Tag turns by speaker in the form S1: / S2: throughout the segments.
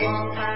S1: 我怕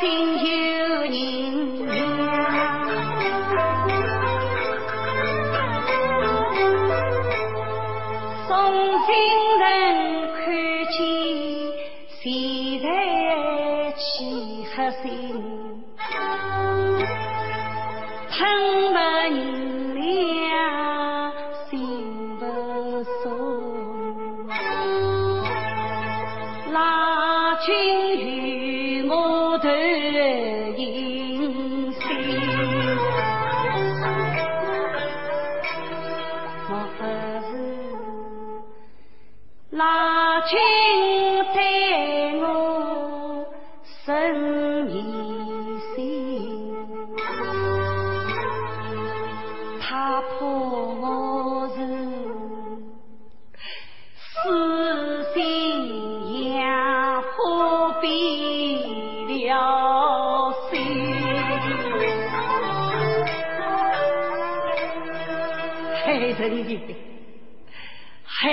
S1: 心有人。送亲人看见，谁在起黑心？我可是拉青。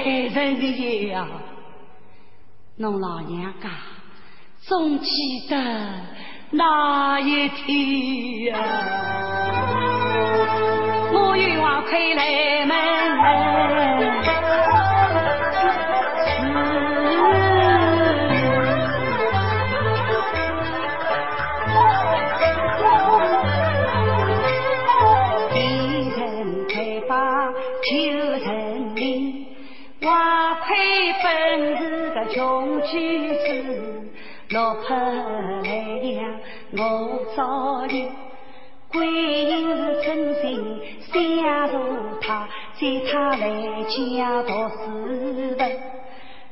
S1: 人的爷呀，侬老娘家总记得那一天呀、我愿望开来门。落魄来了，我早年归隐是真心想助他，在他来家读书的，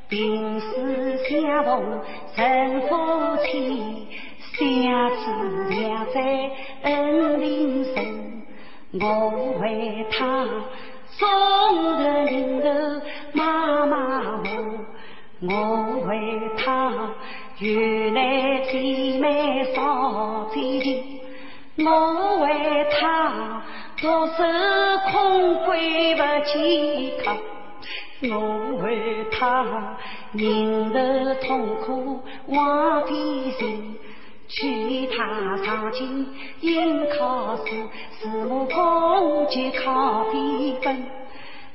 S1: 平时相逢成夫妻，相知两在恩林深，我为他送的人头妈妈我。我为原来姐妹少最近，我为他独守空闺不健康，我为他忍受痛苦忘天心，劝他上进应考试，字母功就考比分。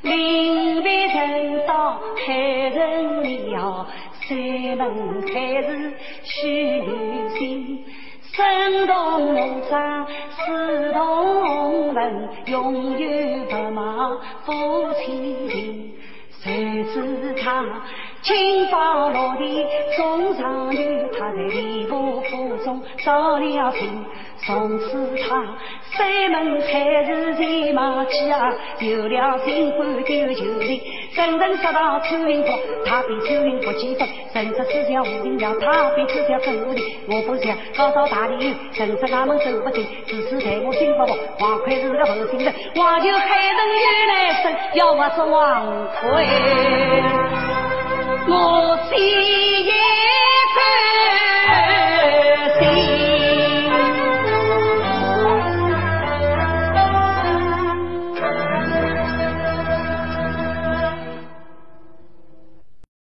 S1: 临别人到害人了，山门开时许留心。生同农长，死同门，永远不忘夫妻情。谁知他金榜落地中状元，他在吏部府中遭了刑。从此他山门开日前马起啊，有了新官丢旧人，真正杀到秋云坡，他比秋云坡几分，甚至四条无定了，他比四条更无定。我不想高到大理院，甚至俺们走不进，只是在我心不服，王奎是个负心人，我就害人原来生，要我是王奎，我心。